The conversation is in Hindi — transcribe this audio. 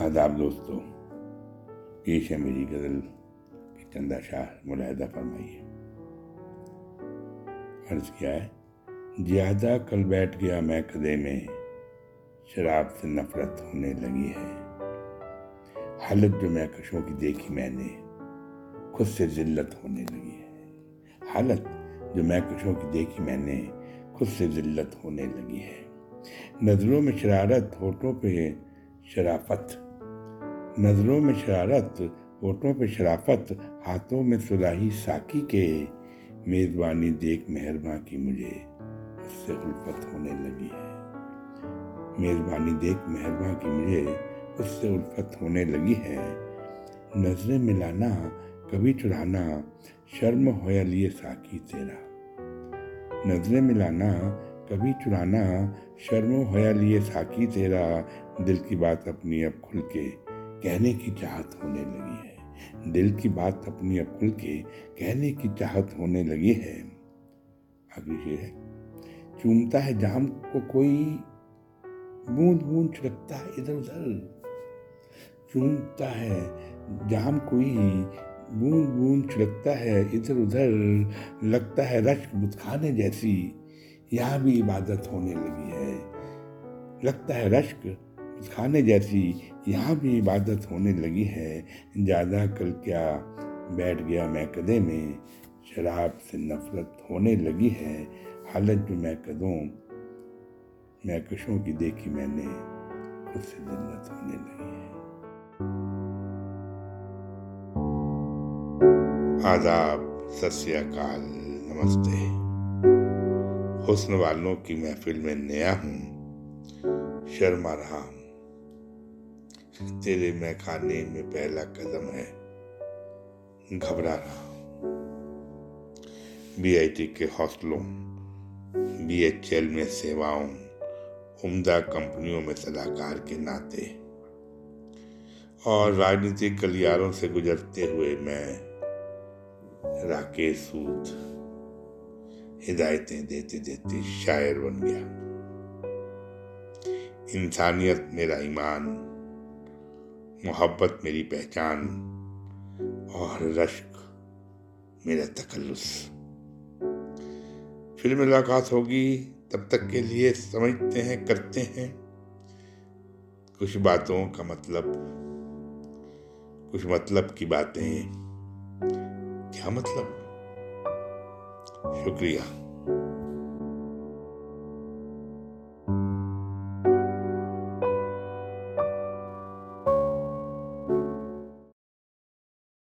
आदाब दोस्तों पेश है मेरी गज़ल की चंदा शाह मुलाहदा फरमाइए। अर्ज़ किया है, ज़्यादा कल बैठ गया मैं कदे में, शराब से नफरत होने लगी है। हालत जो मैं कशों की देखी मैंने, खुद से जिल्लत होने लगी है। हालत जो मैं कशों की देखी मैंने, खुद से जिल्लत होने लगी है। नज़रों में शरारत, होठों पे शराफत नज़रों में शरारत, होठों पे शराफत, हाथों में सुराही साकी के। मेज़बानी देख मेहरबा की मुझे उससे उल्फत होने लगी है। मेज़बानी देख मेहरबा की मुझे उससे उल्फत होने लगी है। नज़रें मिलाना, कभी चुराना, शर्म होया लिए साकी तेरा। नज़रें मिलाना, कभी चुराना, शर्म होया लिए साकी तेरा। दिल की बात अपनी अब खुल के कहने की चाहत होने लगी है। दिल की बात अपनी अब के कहने की चाहत होने लगी है। अगली शेर है, चूमता है जाम को कोई, बूंद बूंद छिड़कता है इधर उधर। चूमता है जाम कोई, बूंद बूंद छिड़कता है इधर उधर। लगता है रश्क बुतखाने जैसी, यहाँ भी इबादत होने लगी है। लगता है रश्क खाने जैसी यहाँ भी इबादत होने लगी है। ज़्यादा कल क्या बैठ गया मैं कदे में, शराब से नफरत होने लगी है। हालत जो मैं कदों मैं कशों की देखी मैंने, खुद से जन्नत होने लगी है। आदाब सत्याकाल नमस्ते। हुस्न वालों की महफिल में नया हूँ। शर्मा रहा हूँ। तेरे मैं खाने में पहला कदम है। घबरा रहा बीआईटी के हौसलों बीएचएल में सेवाओं, उम्दा कंपनियों में सलाहकार के नाते। और राजनीतिक गलियारों से गुजरते हुए मैं, राकेश सूद, हिदायतें देते देते शायर बन गया। इंसानियत मेरा ईमान मोहब्बत मेरी पहचान और रश्क मेरा तकल्लुस। फिर मुलाकात होगी, तब तक के लिए समझते हैं, करते हैं। कुछ बातों का मतलब कुछ मतलब की बातें। क्या मतलब? शुक्रिया।